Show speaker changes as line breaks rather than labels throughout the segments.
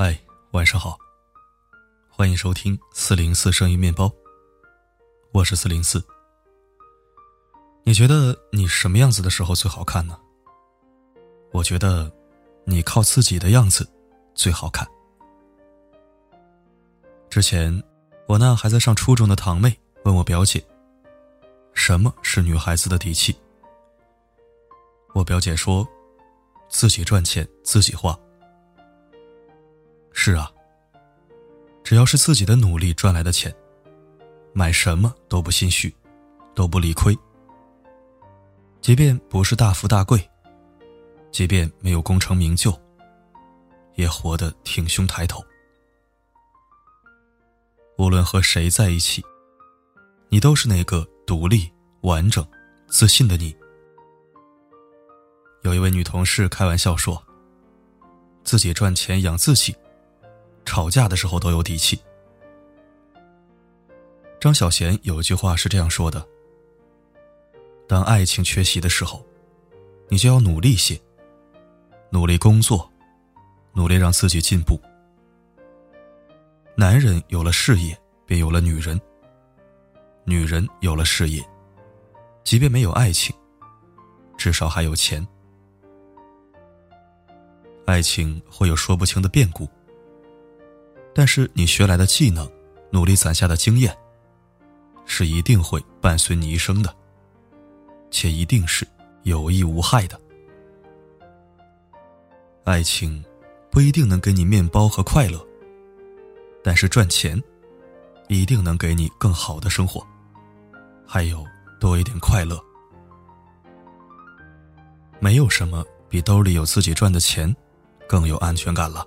嗨，晚上好。欢迎收听四零四声音面包，我是四零四。你觉得你什么样子的时候最好看呢？我觉得，你靠自己的样子最好看。之前，我那还在上初中的堂妹问我表姐：“什么是女孩子的底气？”我表姐说：“自己赚钱，自己花。”是啊，只要是自己的努力赚来的钱，买什么都不心虚，都不理亏。即便不是大富大贵，即便没有功成名就，也活得挺胸抬头。无论和谁在一起，你都是那个独立、完整、自信的你。有一位女同事开玩笑说：“自己赚钱养自己。”吵架的时候都有底气。张小娴有一句话是这样说的：“当爱情缺席的时候，你就要努力些，努力工作，努力让自己进步。男人有了事业，便有了女人；女人有了事业，即便没有爱情，至少还有钱。爱情会有说不清的变故。”但是你学来的技能，努力攒下的经验，是一定会伴随你一生的，且一定是有益无害的。爱情不一定能给你面包和快乐，但是赚钱一定能给你更好的生活，还有多一点快乐。没有什么比兜里有自己赚的钱更有安全感了。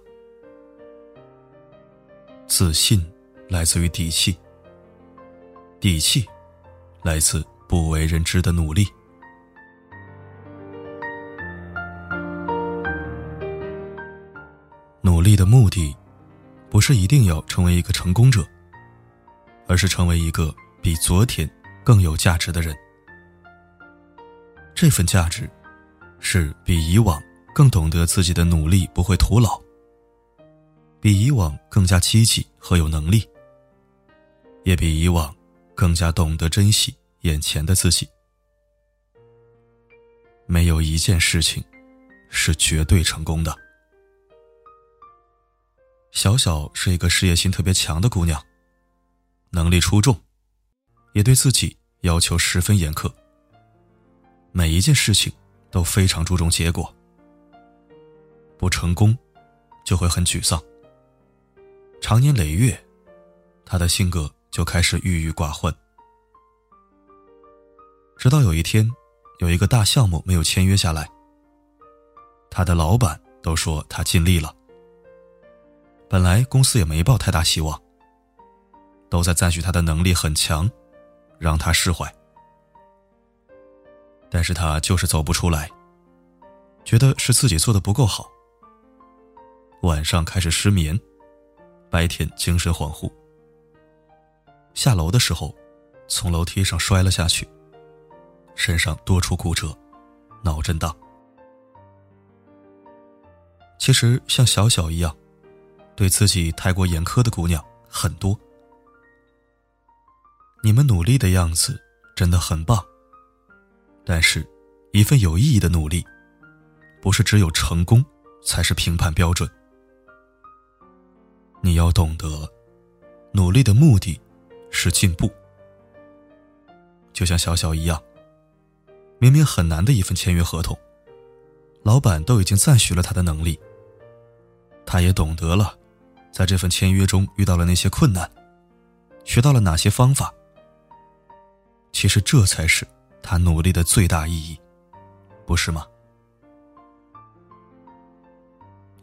自信来自于底气，底气来自不为人知的努力。努力的目的，不是一定要成为一个成功者，而是成为一个比昨天更有价值的人。这份价值，是比以往更懂得自己的努力不会徒劳。比以往更加积极和有能力，也比以往更加懂得珍惜眼前的自己。没有一件事情是绝对成功的。小小是一个事业心特别强的姑娘，能力出众，也对自己要求十分严苛。每一件事情都非常注重结果，不成功就会很沮丧。长年累月，他的性格就开始郁郁寡欢。直到有一天，有一个大项目没有签约下来，他的老板都说他尽力了。本来公司也没抱太大希望，都在赞许他的能力很强，让他释怀。但是他就是走不出来，觉得是自己做的不够好，晚上开始失眠。白天精神恍惚，下楼的时候，从楼梯上摔了下去，身上多处骨折，脑震荡。其实像小小一样，对自己太过严苛的姑娘很多。你们努力的样子真的很棒，但是，一份有意义的努力，不是只有成功才是评判标准。你要懂得，努力的目的是进步。就像小小一样，明明很难的一份签约合同，老板都已经赞许了他的能力。他也懂得了，在这份签约中遇到了那些困难，学到了哪些方法。其实这才是他努力的最大意义，不是吗？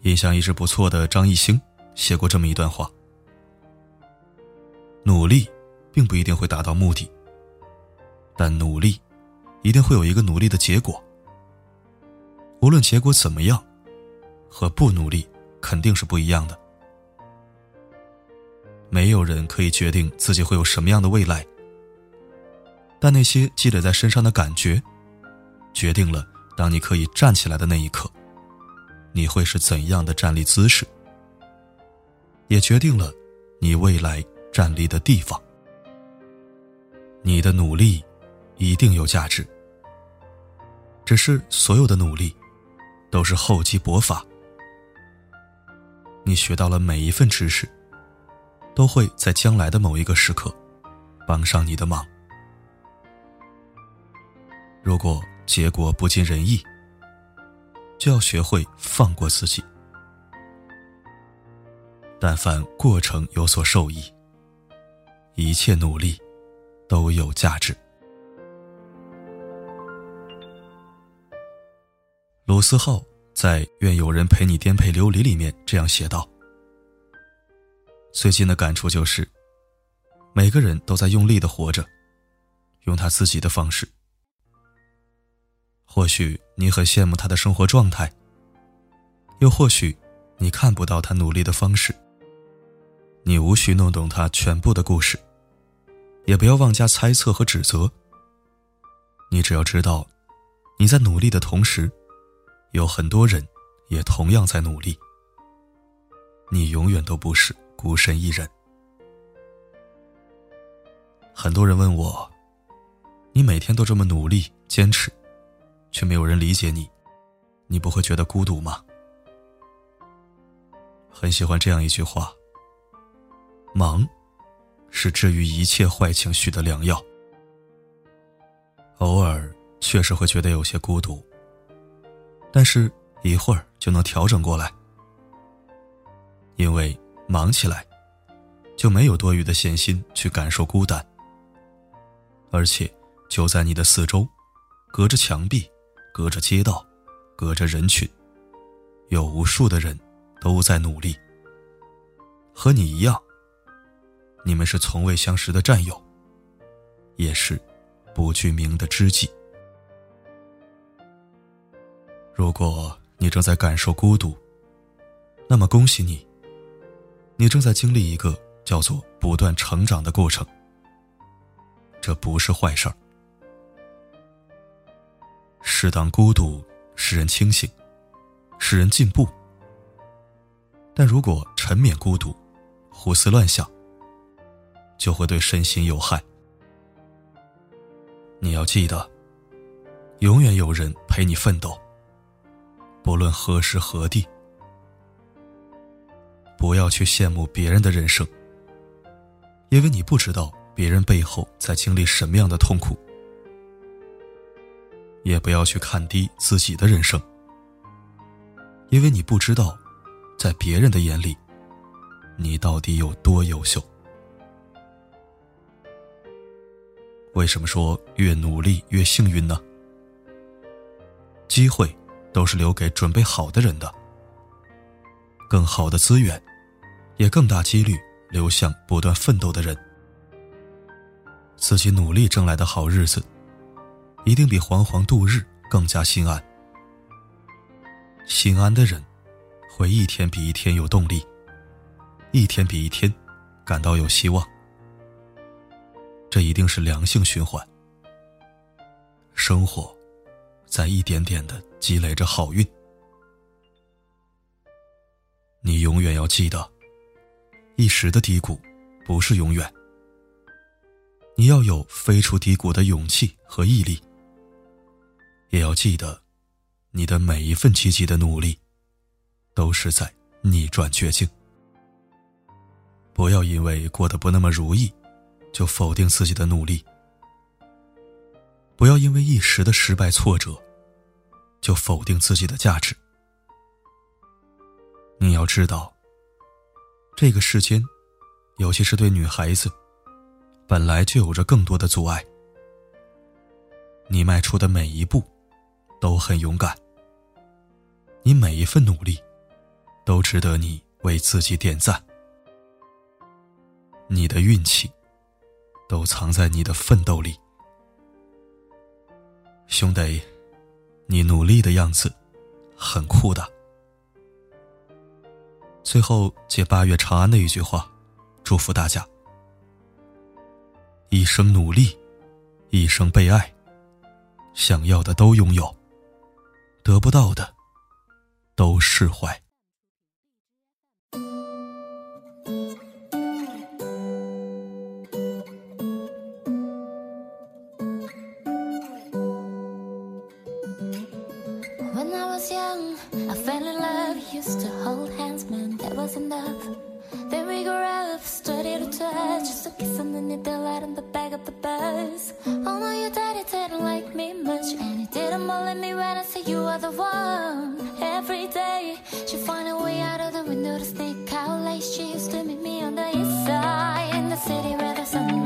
印象一直不错的张艺兴。写过这么一段话：努力并不一定会达到目的，但努力一定会有一个努力的结果。无论结果怎么样，和不努力肯定是不一样的。没有人可以决定自己会有什么样的未来，但那些积累在身上的感觉，决定了当你可以站起来的那一刻，你会是怎样的站立姿势。也决定了你未来站立的地方。你的努力一定有价值，只是所有的努力都是厚积薄发。你学到了每一份知识，都会在将来的某一个时刻帮上你的忙。如果结果不尽人意，就要学会放过自己。但凡过程有所受益，一切努力都有价值。鲁思浩在《愿有人陪你颠沛流离》里面这样写道：“最近的感触就是，每个人都在用力的活着，用他自己的方式。或许你很羡慕他的生活状态，又或许你看不到他努力的方式。”你无需弄懂他全部的故事，也不要妄加猜测和指责。你只要知道，你在努力的同时，有很多人也同样在努力。你永远都不是孤身一人。很多人问我，你每天都这么努力坚持，却没有人理解你，你不会觉得孤独吗？很喜欢这样一句话。忙，是治愈一切坏情绪的良药。偶尔确实会觉得有些孤独，但是一会儿就能调整过来。因为忙起来，就没有多余的闲心去感受孤单。而且就在你的四周，隔着墙壁，隔着街道，隔着人群，有无数的人都在努力，和你一样。你们是从未相识的战友，也是不具名的知己。如果你正在感受孤独，那么恭喜你，你正在经历一个叫做不断成长的过程。这不是坏事儿。适当孤独使人清醒，使人进步。但如果沉湎孤独，胡思乱想，就会对身心有害。你要记得，永远有人陪你奋斗，不论何时何地。不要去羡慕别人的人生，因为你不知道别人背后在经历什么样的痛苦；也不要去看低自己的人生，因为你不知道，在别人的眼里，你到底有多优秀。为什么说越努力越幸运呢？机会都是留给准备好的人的，更好的资源，也更大几率流向不断奋斗的人。自己努力挣来的好日子，一定比惶惶度日更加心安。心安的人，会一天比一天有动力，一天比一天感到有希望。这一定是良性循环。生活，在一点点的积累着好运。你永远要记得，一时的低谷不是永远。你要有飞出低谷的勇气和毅力。也要记得，你的每一份积极的努力，都是在逆转绝境。不要因为过得不那么如意。就否定自己的努力，不要因为一时的失败挫折，就否定自己的价值。你要知道，这个世间，尤其是对女孩子，本来就有着更多的阻碍。你迈出的每一步，都很勇敢。你每一份努力，都值得你为自己点赞。你的运气。都藏在你的奋斗里，兄弟，你努力的样子很酷的。最后借八月长安的一句话，祝福大家：一生努力，一生被爱，想要的都拥有，得不到的都释怀。
Was young, I fell in love. Used to hold hands, man, that was enough. Then we grew up, started to touch, just a kiss underneath the light in the back of the bus. Oh no, your daddy didn't like me much, and he didn't believe me when I said you are the one. Every day, she find a way out of the window to sneak out like she used to meet me on the east side in the city where the sun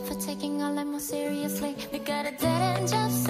for taking our life more seriously. We got a dead end jobs